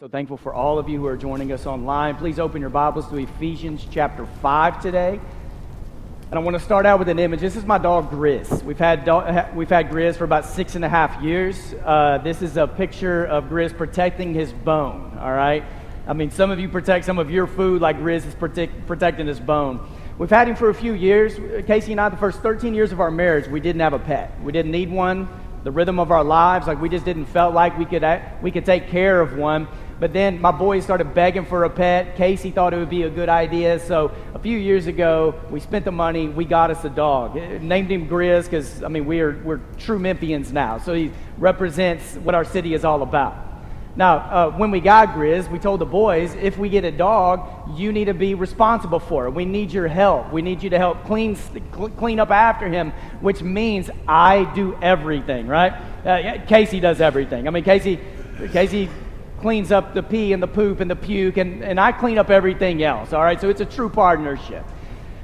So thankful for all of you who are joining us online. Please open your Bibles to Ephesians chapter 5 today. And I want to start out with an image. This is my dog Grizz. We've had, dog, we've had Grizz for about six and a half years. Uh, this is a picture of Grizz protecting his bone, all right? I mean, some of you protect some of your food like Grizz is protect, protecting his bone. We've had him for a few years. Casey and I, the first 13 years of our marriage, we didn't have a pet. We didn't need one. The rhythm of our lives, like we just didn't felt like we could, we could take care of one. But then my boys started begging for a pet. Casey thought it would be a good idea. So a few years ago, we spent the money. We got us a dog. Named him Grizz because, I mean, we are, we're true Memphians now. So he represents what our city is all about. Now, uh, when we got Grizz, we told the boys, if we get a dog, you need to be responsible for it. We need your help. We need you to help clean, clean up after him, which means I do everything, right? Uh, Casey does everything. I mean, Casey, Casey cleans up the pee and the poop and the puke, and, and I clean up everything else. All right, so it's a true partnership.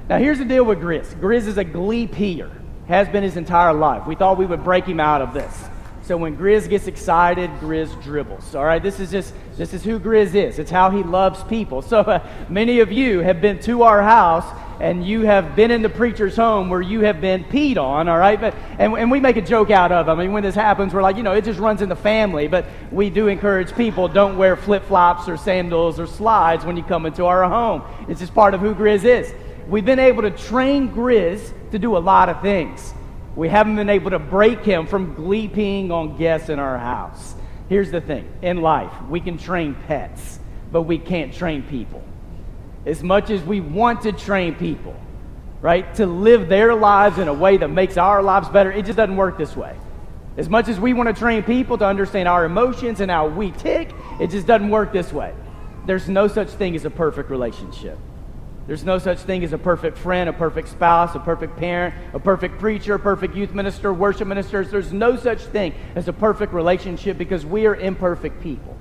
Now, here's the deal with Grizz Grizz is a glee peer, has been his entire life. We thought we would break him out of this. So when Grizz gets excited, Grizz dribbles. All right, this is just this is who Grizz is. It's how he loves people. So uh, many of you have been to our house and you have been in the preacher's home where you have been peed on, all right? But, and, and we make a joke out of it. I mean, when this happens, we're like, you know, it just runs in the family. But we do encourage people don't wear flip flops or sandals or slides when you come into our home. It's just part of who Grizz is. We've been able to train Grizz to do a lot of things. We haven't been able to break him from gleeping on guests in our house. Here's the thing in life, we can train pets, but we can't train people as much as we want to train people, right, to live their lives in a way that makes our lives better, it just doesn't work this way. As much as we want to train people to understand our emotions and how we tick, it just doesn't work this way. There's no such thing as a perfect relationship. There's no such thing as a perfect friend, a perfect spouse, a perfect parent, a perfect preacher, a perfect youth minister, worship ministers. There's no such thing as a perfect relationship because we are imperfect people.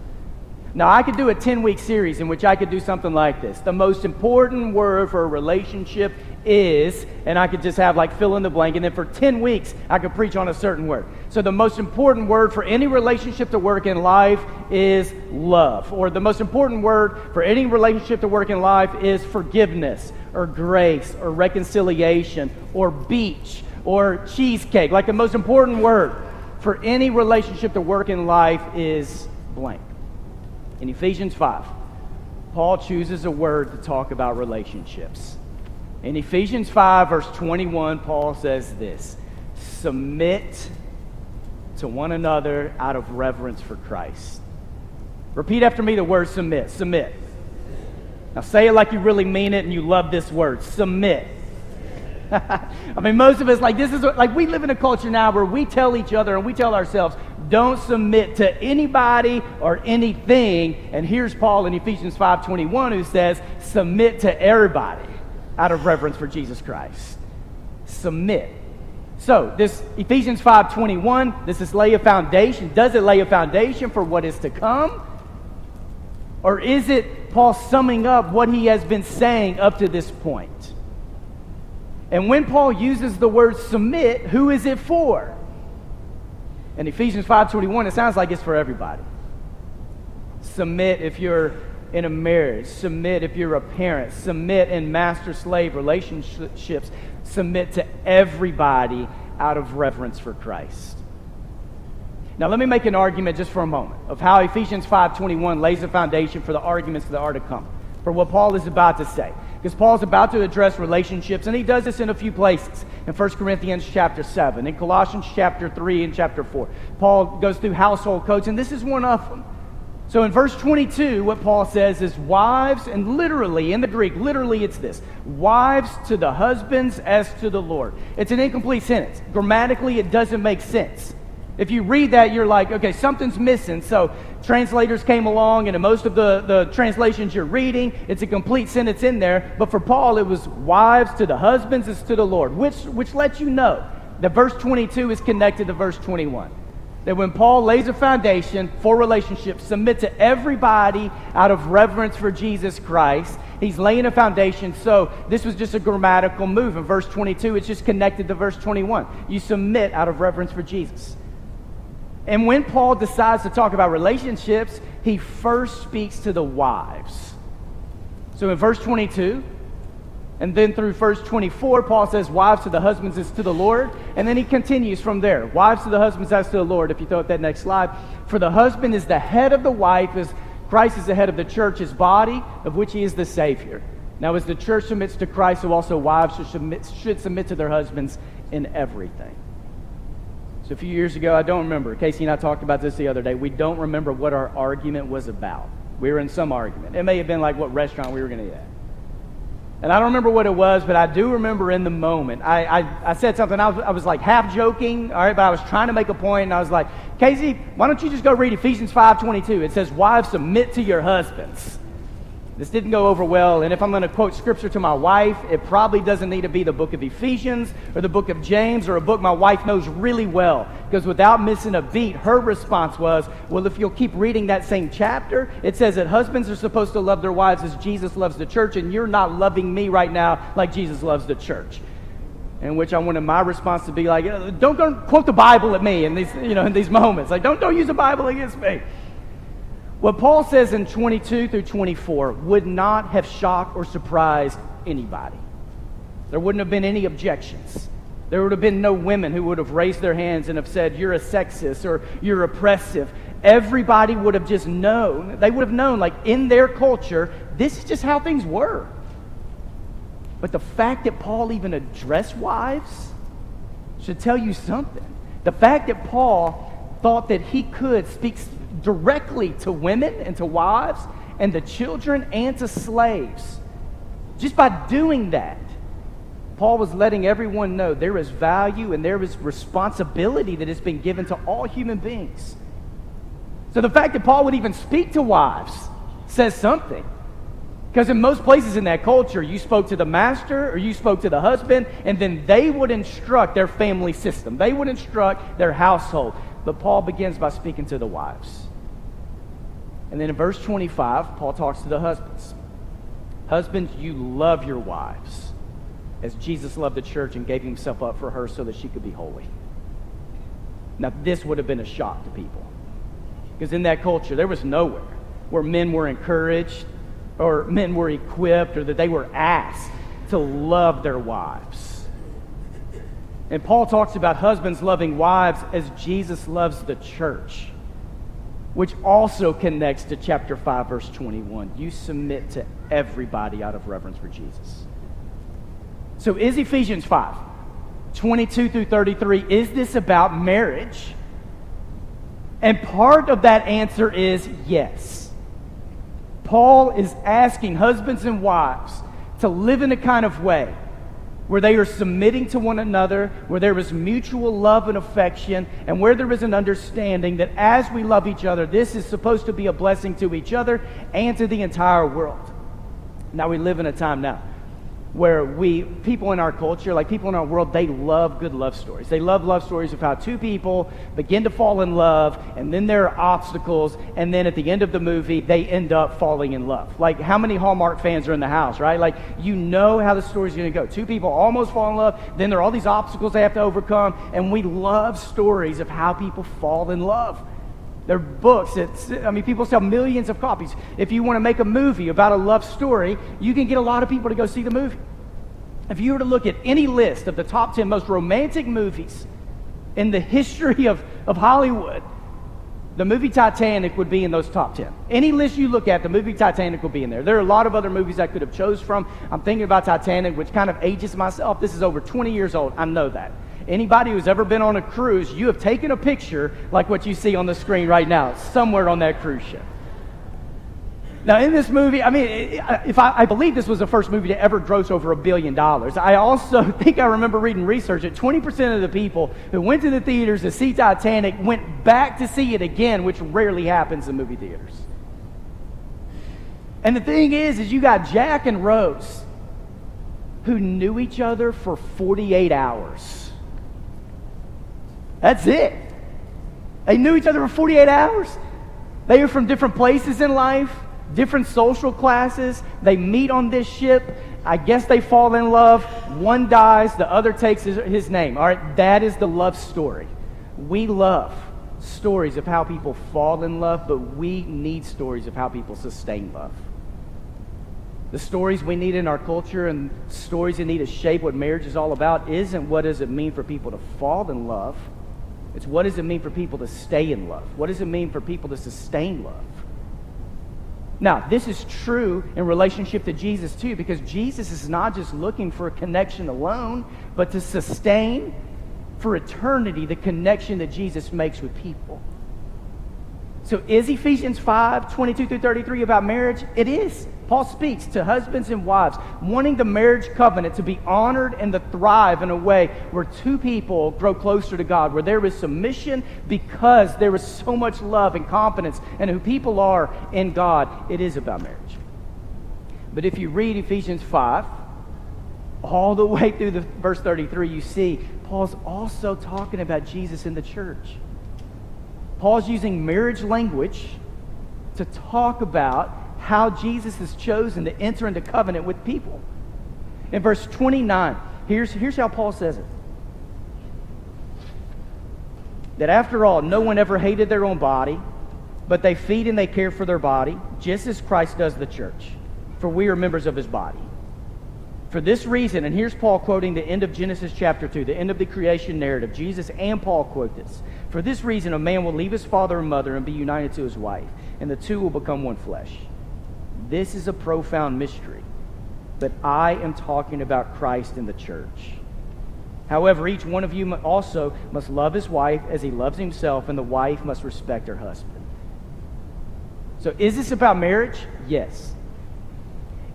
Now, I could do a 10 week series in which I could do something like this. The most important word for a relationship is, and I could just have like fill in the blank, and then for 10 weeks, I could preach on a certain word. So, the most important word for any relationship to work in life is love. Or the most important word for any relationship to work in life is forgiveness, or grace, or reconciliation, or beach, or cheesecake. Like the most important word for any relationship to work in life is blank. In Ephesians 5, Paul chooses a word to talk about relationships. In Ephesians 5, verse 21, Paul says this Submit to one another out of reverence for Christ. Repeat after me the word submit. Submit. Now say it like you really mean it and you love this word. Submit. I mean, most of us, like, this is like we live in a culture now where we tell each other and we tell ourselves, don't submit to anybody or anything. And here's Paul in Ephesians 5:21 who says, submit to everybody out of reverence for Jesus Christ. Submit. So, this Ephesians 5:21, does this lay a foundation? Does it lay a foundation for what is to come? Or is it Paul summing up what he has been saying up to this point? And when Paul uses the word submit, who is it for? In Ephesians 5:21, it sounds like it's for everybody. Submit if you're in a marriage, submit if you're a parent, submit in master-slave relationships, submit to everybody out of reverence for Christ. Now let me make an argument just for a moment of how Ephesians 5:21 lays the foundation for the arguments that are to come, for what Paul is about to say because Paul's about to address relationships, and he does this in a few places. In 1 Corinthians chapter 7, in Colossians chapter 3 and chapter 4. Paul goes through household codes, and this is one of them. So in verse 22, what Paul says is, Wives, and literally in the Greek, literally it's this Wives to the husbands as to the Lord. It's an incomplete sentence. Grammatically, it doesn't make sense. If you read that, you're like, okay, something's missing. So translators came along, and in most of the, the translations you're reading, it's a complete sentence in there. But for Paul, it was wives to the husbands as to the Lord, which, which lets you know that verse 22 is connected to verse 21. That when Paul lays a foundation for relationships, submit to everybody out of reverence for Jesus Christ, he's laying a foundation. So this was just a grammatical move. In verse 22, it's just connected to verse 21. You submit out of reverence for Jesus. And when Paul decides to talk about relationships, he first speaks to the wives. So in verse 22, and then through verse 24, Paul says, Wives to the husbands is to the Lord. And then he continues from there. Wives to the husbands as to the Lord, if you throw up that next slide. For the husband is the head of the wife, as Christ is the head of the church, his body, of which he is the Savior. Now, as the church submits to Christ, so also wives should submit, should submit to their husbands in everything. So, a few years ago, I don't remember. Casey and I talked about this the other day. We don't remember what our argument was about. We were in some argument. It may have been like what restaurant we were going to eat at. And I don't remember what it was, but I do remember in the moment. I, I, I said something, I was, I was like half joking, all right, but I was trying to make a point, and I was like, Casey, why don't you just go read Ephesians 5.22? It says, wives, submit to your husbands. This didn't go over well, and if I'm going to quote scripture to my wife, it probably doesn't need to be the book of Ephesians or the book of James or a book my wife knows really well. Because without missing a beat, her response was, Well, if you'll keep reading that same chapter, it says that husbands are supposed to love their wives as Jesus loves the church, and you're not loving me right now like Jesus loves the church. In which I wanted my response to be like, Don't quote the Bible at me in these, you know, in these moments. Like, don't, don't use the Bible against me. What Paul says in 22 through 24 would not have shocked or surprised anybody. There wouldn't have been any objections. There would have been no women who would have raised their hands and have said, You're a sexist or you're oppressive. Everybody would have just known. They would have known, like in their culture, this is just how things were. But the fact that Paul even addressed wives should tell you something. The fact that Paul thought that he could speak directly to women and to wives and to children and to slaves. Just by doing that, Paul was letting everyone know there is value and there is responsibility that has been given to all human beings. So the fact that Paul would even speak to wives says something. Because in most places in that culture, you spoke to the master or you spoke to the husband, and then they would instruct their family system. They would instruct their household. But Paul begins by speaking to the wives. And then in verse 25, Paul talks to the husbands. Husbands, you love your wives as Jesus loved the church and gave himself up for her so that she could be holy. Now, this would have been a shock to people. Because in that culture, there was nowhere where men were encouraged or men were equipped or that they were asked to love their wives. And Paul talks about husbands loving wives as Jesus loves the church which also connects to chapter 5, verse 21. You submit to everybody out of reverence for Jesus. So, is Ephesians 5, 22 through 33, is this about marriage? And part of that answer is yes. Paul is asking husbands and wives to live in a kind of way where they are submitting to one another, where there is mutual love and affection, and where there is an understanding that as we love each other, this is supposed to be a blessing to each other and to the entire world. Now, we live in a time now where we people in our culture like people in our world they love good love stories. They love love stories of how two people begin to fall in love and then there are obstacles and then at the end of the movie they end up falling in love. Like how many hallmark fans are in the house right? Like you know how the story's going to go. Two people almost fall in love then there are all these obstacles they have to overcome and we love stories of how people fall in love they're books. It's, I mean, people sell millions of copies. If you want to make a movie about a love story, you can get a lot of people to go see the movie. If you were to look at any list of the top 10 most romantic movies in the history of, of Hollywood, the movie Titanic would be in those top 10. Any list you look at, the movie Titanic will be in there. There are a lot of other movies I could have chose from. I'm thinking about Titanic, which kind of ages myself. This is over 20 years old. I know that. Anybody who's ever been on a cruise, you have taken a picture like what you see on the screen right now, somewhere on that cruise ship. Now, in this movie, I mean, if I, I, believe this was the first movie to ever gross over a billion dollars. I also think I remember reading research that 20% of the people who went to the theaters to see Titanic went back to see it again, which rarely happens in movie theaters. And the thing is, is you got Jack and Rose who knew each other for 48 hours. That's it. They knew each other for 48 hours. They were from different places in life, different social classes. They meet on this ship. I guess they fall in love. One dies, the other takes his, his name. All right, that is the love story. We love stories of how people fall in love, but we need stories of how people sustain love. The stories we need in our culture and stories that need to shape what marriage is all about isn't what does it mean for people to fall in love. It's what does it mean for people to stay in love? What does it mean for people to sustain love? Now, this is true in relationship to Jesus too, because Jesus is not just looking for a connection alone, but to sustain for eternity the connection that Jesus makes with people. So, is Ephesians 5 22 through 33 about marriage? It is. Paul speaks to husbands and wives, wanting the marriage covenant to be honored and to thrive in a way where two people grow closer to God, where there is submission because there is so much love and confidence in who people are in God. It is about marriage. But if you read Ephesians 5, all the way through the verse 33, you see Paul's also talking about Jesus in the church. Paul's using marriage language to talk about how Jesus has chosen to enter into covenant with people. In verse 29, here's, here's how Paul says it that after all, no one ever hated their own body, but they feed and they care for their body, just as Christ does the church, for we are members of his body. For this reason, and here's Paul quoting the end of Genesis chapter 2, the end of the creation narrative. Jesus and Paul quote this. For this reason, a man will leave his father and mother and be united to his wife, and the two will become one flesh. This is a profound mystery, but I am talking about Christ and the church. However, each one of you also must love his wife as he loves himself, and the wife must respect her husband. So, is this about marriage? Yes.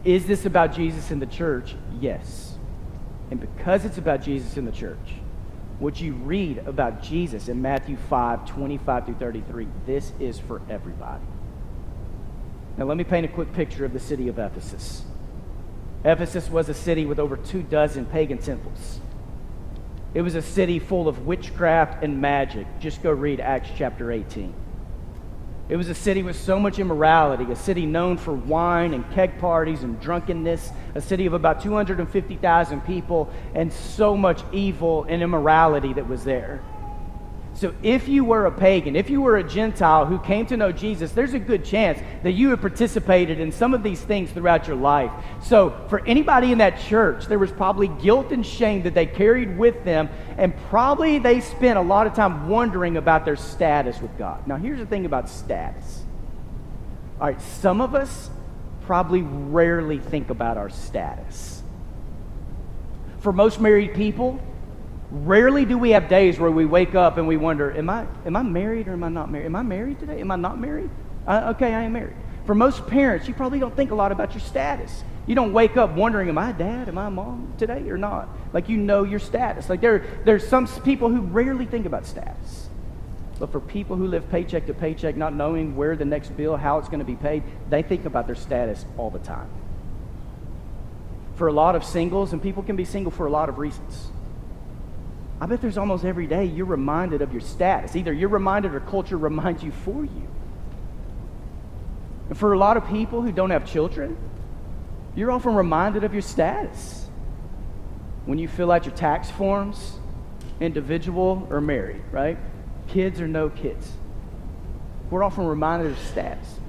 Is this about Jesus in the church? Yes. And because it's about Jesus in the church, what you read about Jesus in Matthew 5 25 through 33, this is for everybody. Now, let me paint a quick picture of the city of Ephesus. Ephesus was a city with over two dozen pagan temples. It was a city full of witchcraft and magic. Just go read Acts chapter 18. It was a city with so much immorality, a city known for wine and keg parties and drunkenness, a city of about 250,000 people, and so much evil and immorality that was there. So, if you were a pagan, if you were a Gentile who came to know Jesus, there's a good chance that you had participated in some of these things throughout your life. So, for anybody in that church, there was probably guilt and shame that they carried with them, and probably they spent a lot of time wondering about their status with God. Now, here's the thing about status. All right, some of us probably rarely think about our status. For most married people, Rarely do we have days where we wake up and we wonder, am I, am I married or am I not married? Am I married today? Am I not married? Uh, okay, I am married. For most parents, you probably don't think a lot about your status. You don't wake up wondering, am I dad? Am I mom today or not? Like you know your status. Like there, there's some people who rarely think about status. But for people who live paycheck to paycheck, not knowing where the next bill, how it's going to be paid, they think about their status all the time. For a lot of singles, and people can be single for a lot of reasons. I bet there's almost every day you're reminded of your status. Either you're reminded or culture reminds you for you. And for a lot of people who don't have children, you're often reminded of your status. When you fill out your tax forms, individual or married, right? Kids or no kids. We're often reminded of status.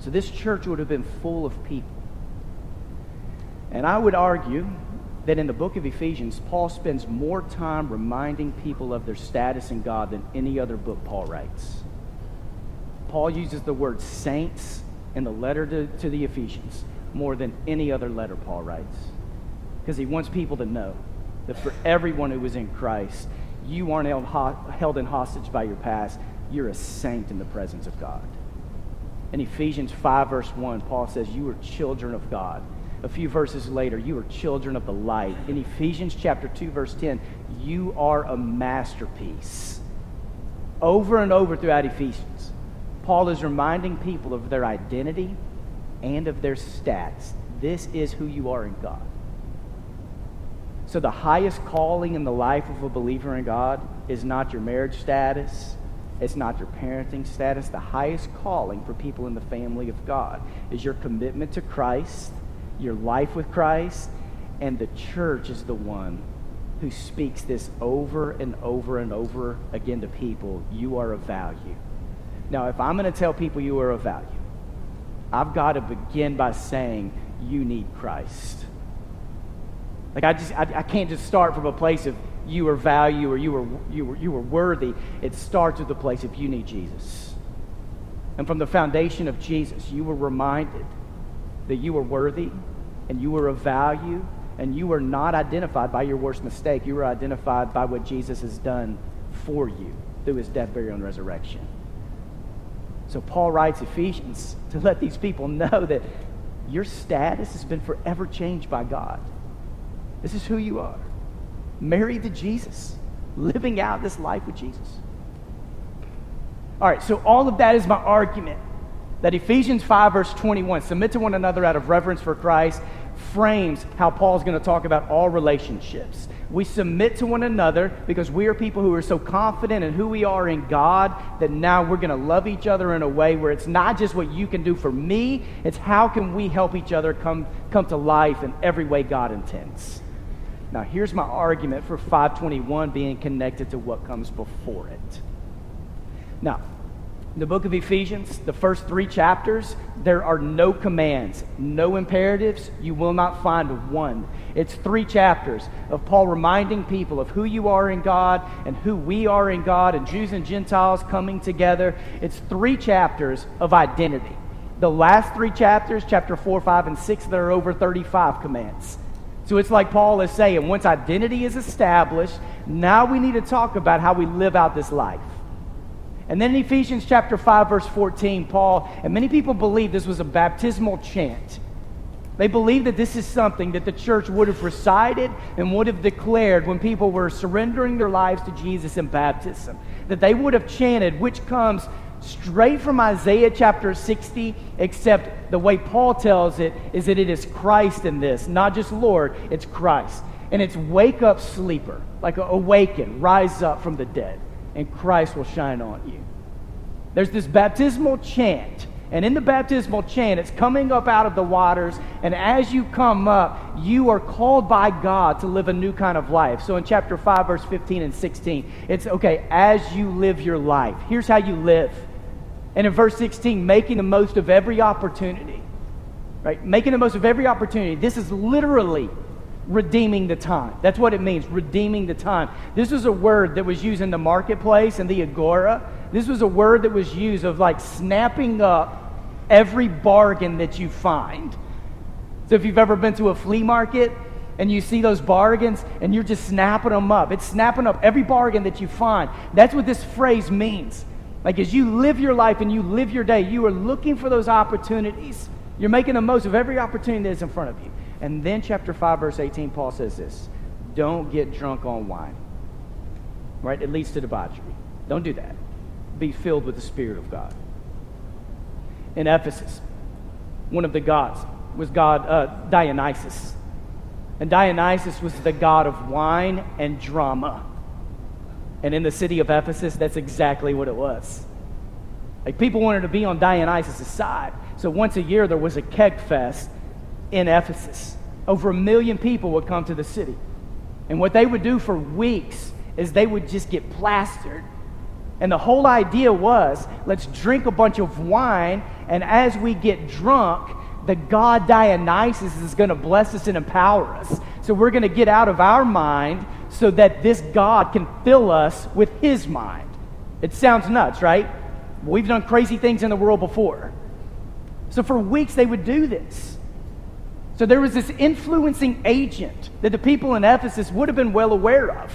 So this church would have been full of people. And I would argue that in the book of Ephesians, Paul spends more time reminding people of their status in God than any other book Paul writes. Paul uses the word saints in the letter to, to the Ephesians more than any other letter Paul writes. Because he wants people to know that for everyone who is in Christ, you aren't held, held in hostage by your past. You're a saint in the presence of God. In Ephesians 5, verse 1, Paul says, You are children of God a few verses later, you are children of the light. In Ephesians chapter 2, verse 10, you are a masterpiece. Over and over throughout Ephesians, Paul is reminding people of their identity and of their stats. This is who you are in God. So, the highest calling in the life of a believer in God is not your marriage status, it's not your parenting status. The highest calling for people in the family of God is your commitment to Christ your life with Christ, and the church is the one who speaks this over and over and over again to people you are of value. Now, if I'm going to tell people you are of value, I've got to begin by saying you need Christ. Like I just I, I can't just start from a place of you are value or you are you were you were worthy. It starts with the place of you need Jesus. And from the foundation of Jesus, you were reminded that you were worthy and you were of value and you were not identified by your worst mistake. You were identified by what Jesus has done for you through his death, burial, and resurrection. So Paul writes Ephesians to let these people know that your status has been forever changed by God. This is who you are. Married to Jesus, living out this life with Jesus. All right, so all of that is my argument that Ephesians 5, verse 21, submit to one another out of reverence for Christ, frames how Paul's going to talk about all relationships. We submit to one another because we are people who are so confident in who we are in God that now we're going to love each other in a way where it's not just what you can do for me, it's how can we help each other come, come to life in every way God intends. Now, here's my argument for 521 being connected to what comes before it. Now, the book of Ephesians, the first three chapters, there are no commands, no imperatives. You will not find one. It's three chapters of Paul reminding people of who you are in God and who we are in God, and Jews and Gentiles coming together. It's three chapters of identity. The last three chapters, chapter 4, 5, and 6, there are over 35 commands. So it's like Paul is saying once identity is established, now we need to talk about how we live out this life. And then in Ephesians chapter 5, verse 14, Paul, and many people believe this was a baptismal chant. They believe that this is something that the church would have recited and would have declared when people were surrendering their lives to Jesus in baptism. That they would have chanted, which comes straight from Isaiah chapter 60, except the way Paul tells it is that it is Christ in this, not just Lord, it's Christ. And it's wake up, sleeper, like awaken, rise up from the dead and Christ will shine on you. There's this baptismal chant. And in the baptismal chant, it's coming up out of the waters. And as you come up, you are called by God to live a new kind of life. So in chapter 5, verse 15 and 16, it's okay, as you live your life, here's how you live. And in verse 16, making the most of every opportunity, right? Making the most of every opportunity. This is literally redeeming the time. That's what it means, redeeming the time. This was a word that was used in the marketplace and the agora. This was a word that was used of like snapping up every bargain that you find. So if you've ever been to a flea market and you see those bargains and you're just snapping them up, it's snapping up every bargain that you find. That's what this phrase means. Like as you live your life and you live your day, you are looking for those opportunities. You're making the most of every opportunity that's in front of you. And then, chapter 5, verse 18, Paul says this Don't get drunk on wine. Right? It leads to debauchery. Don't do that. Be filled with the Spirit of God. In Ephesus, one of the gods was God uh, Dionysus. And Dionysus was the god of wine and drama. And in the city of Ephesus, that's exactly what it was. Like people wanted to be on Dionysus' side. So once a year there was a keg fest in Ephesus. Over a million people would come to the city. And what they would do for weeks is they would just get plastered. And the whole idea was let's drink a bunch of wine, and as we get drunk, the god Dionysus is going to bless us and empower us. So we're going to get out of our mind so that this God can fill us with his mind. It sounds nuts, right? We've done crazy things in the world before. So for weeks they would do this. So there was this influencing agent that the people in Ephesus would have been well aware of.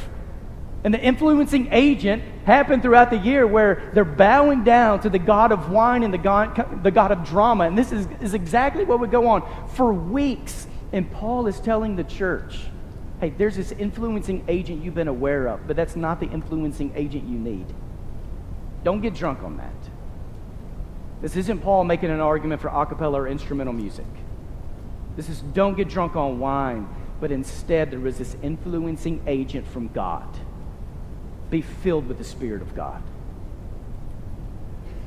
And the influencing agent happened throughout the year where they're bowing down to the God of wine and the God, the God of drama. And this is, is exactly what would go on for weeks. And Paul is telling the church hey, there's this influencing agent you've been aware of, but that's not the influencing agent you need. Don't get drunk on that. This isn't Paul making an argument for a cappella or instrumental music. This is don't get drunk on wine, but instead there is this influencing agent from God. Be filled with the Spirit of God.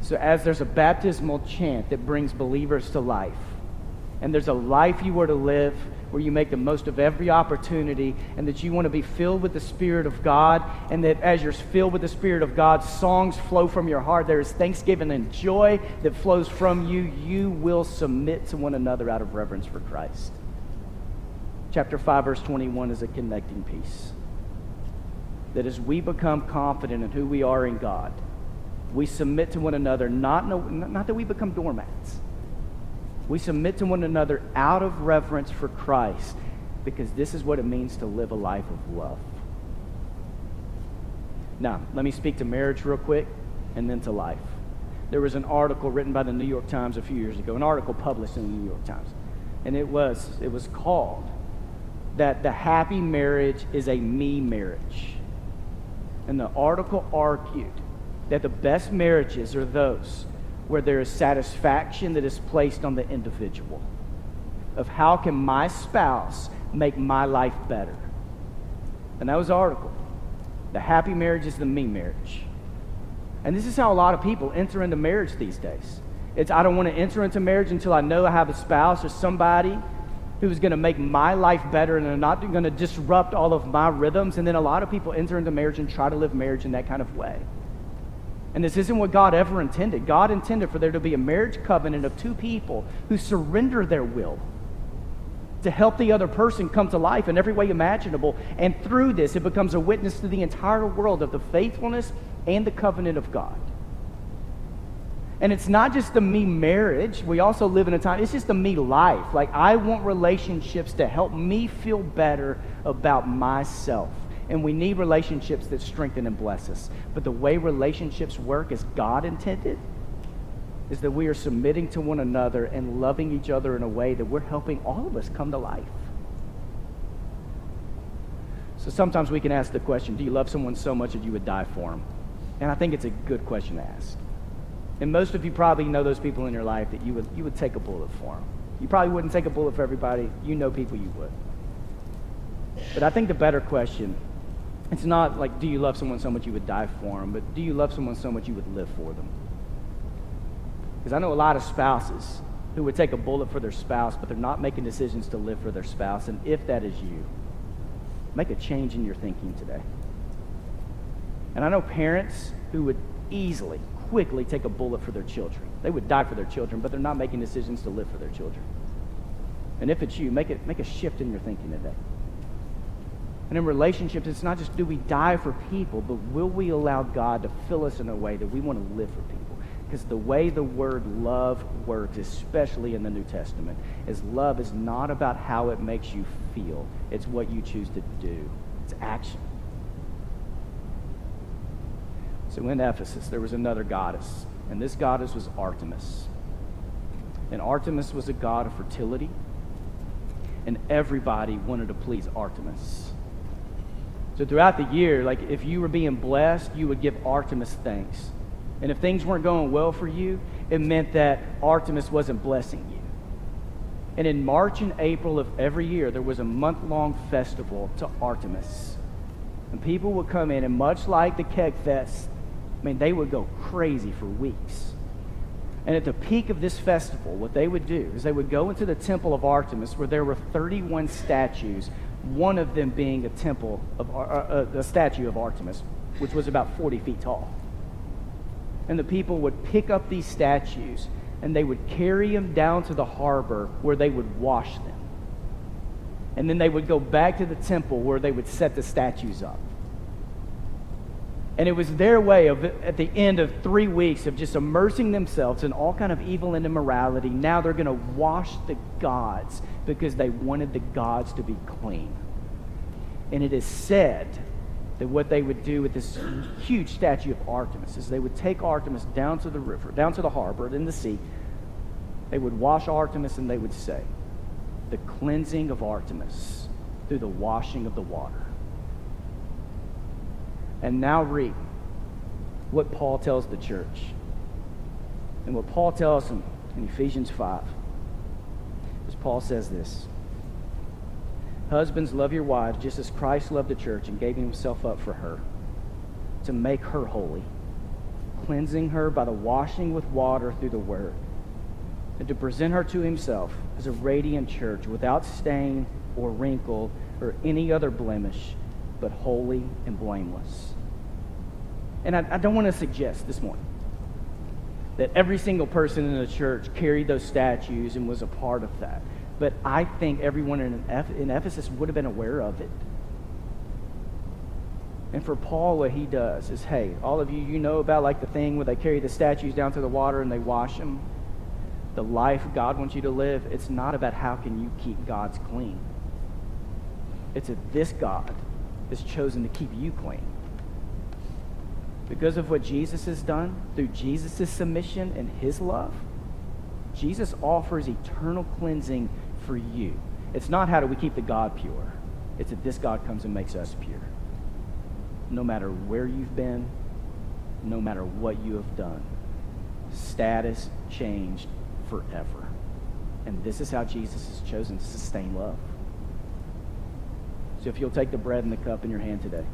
So, as there's a baptismal chant that brings believers to life, and there's a life you are to live where you make the most of every opportunity and that you want to be filled with the Spirit of God and that as you're filled with the Spirit of God, songs flow from your heart. There is thanksgiving and joy that flows from you. You will submit to one another out of reverence for Christ. Chapter 5, verse 21 is a connecting piece. That as we become confident in who we are in God, we submit to one another, not, not that we become doormats. We submit to one another out of reverence for Christ because this is what it means to live a life of love. Now, let me speak to marriage real quick and then to life. There was an article written by the New York Times a few years ago, an article published in the New York Times. And it was, it was called that the happy marriage is a me marriage. And the article argued that the best marriages are those where there is satisfaction that is placed on the individual of how can my spouse make my life better. And that was the article. The happy marriage is the me marriage. And this is how a lot of people enter into marriage these days. It's I don't want to enter into marriage until I know I have a spouse or somebody who's going to make my life better and they're not going to disrupt all of my rhythms. And then a lot of people enter into marriage and try to live marriage in that kind of way. And this isn't what God ever intended. God intended for there to be a marriage covenant of two people who surrender their will to help the other person come to life in every way imaginable. And through this, it becomes a witness to the entire world of the faithfulness and the covenant of God. And it's not just the me marriage. We also live in a time, it's just the me life. Like, I want relationships to help me feel better about myself. And we need relationships that strengthen and bless us. But the way relationships work as God intended is that we are submitting to one another and loving each other in a way that we're helping all of us come to life. So sometimes we can ask the question Do you love someone so much that you would die for them? And I think it's a good question to ask. And most of you probably know those people in your life that you would, you would take a bullet for them. You probably wouldn't take a bullet for everybody. You know people you would. But I think the better question it's not like, do you love someone so much you would die for them, but do you love someone so much you would live for them? Because I know a lot of spouses who would take a bullet for their spouse, but they're not making decisions to live for their spouse. And if that is you, make a change in your thinking today. And I know parents who would easily, quickly take a bullet for their children. They would die for their children, but they're not making decisions to live for their children. And if it's you, make, it, make a shift in your thinking today. And in relationships, it's not just do we die for people, but will we allow God to fill us in a way that we want to live for people? Because the way the word love works, especially in the New Testament, is love is not about how it makes you feel, it's what you choose to do, it's action. So in Ephesus, there was another goddess, and this goddess was Artemis. And Artemis was a god of fertility, and everybody wanted to please Artemis. So throughout the year, like if you were being blessed, you would give Artemis thanks. And if things weren't going well for you, it meant that Artemis wasn't blessing you. And in March and April of every year, there was a month long festival to Artemis. And people would come in, and much like the Keg Fest, I mean, they would go crazy for weeks. And at the peak of this festival, what they would do is they would go into the temple of Artemis where there were 31 statues one of them being a temple of uh, uh, a statue of Artemis, which was about 40 feet tall. And the people would pick up these statues and they would carry them down to the harbor where they would wash them. And then they would go back to the temple where they would set the statues up. And it was their way of, at the end of three weeks, of just immersing themselves in all kind of evil and immorality. Now they're going to wash the gods because they wanted the gods to be clean. And it is said that what they would do with this huge statue of Artemis is they would take Artemis down to the river, down to the harbor, in the sea. They would wash Artemis and they would say, the cleansing of Artemis through the washing of the water. And now read what Paul tells the church. And what Paul tells them in Ephesians 5 is Paul says this Husbands, love your wives just as Christ loved the church and gave himself up for her to make her holy, cleansing her by the washing with water through the word, and to present her to himself as a radiant church without stain or wrinkle or any other blemish, but holy and blameless. And I, I don't want to suggest this morning that every single person in the church carried those statues and was a part of that. But I think everyone in, in Ephesus would have been aware of it. And for Paul, what he does is, hey, all of you, you know about like the thing where they carry the statues down to the water and they wash them. The life God wants you to live, it's not about how can you keep gods clean. It's that this God is chosen to keep you clean. Because of what Jesus has done, through Jesus' submission and his love, Jesus offers eternal cleansing for you. It's not how do we keep the God pure, it's that this God comes and makes us pure. No matter where you've been, no matter what you have done, status changed forever. And this is how Jesus has chosen to sustain love. So if you'll take the bread and the cup in your hand today.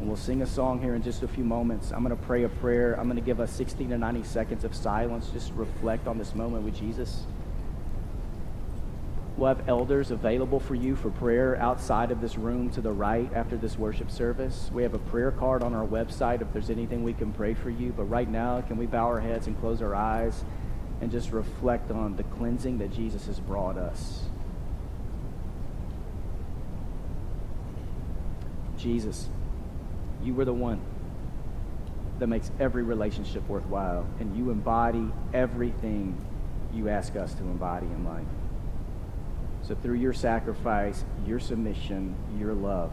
And we'll sing a song here in just a few moments. I'm going to pray a prayer. I'm going to give us 60 to 90 seconds of silence. Just reflect on this moment with Jesus. We'll have elders available for you for prayer outside of this room to the right after this worship service. We have a prayer card on our website if there's anything we can pray for you. But right now, can we bow our heads and close our eyes and just reflect on the cleansing that Jesus has brought us? Jesus. You were the one that makes every relationship worthwhile, and you embody everything you ask us to embody in life. So, through your sacrifice, your submission, your love,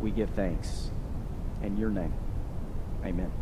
we give thanks. In your name, amen.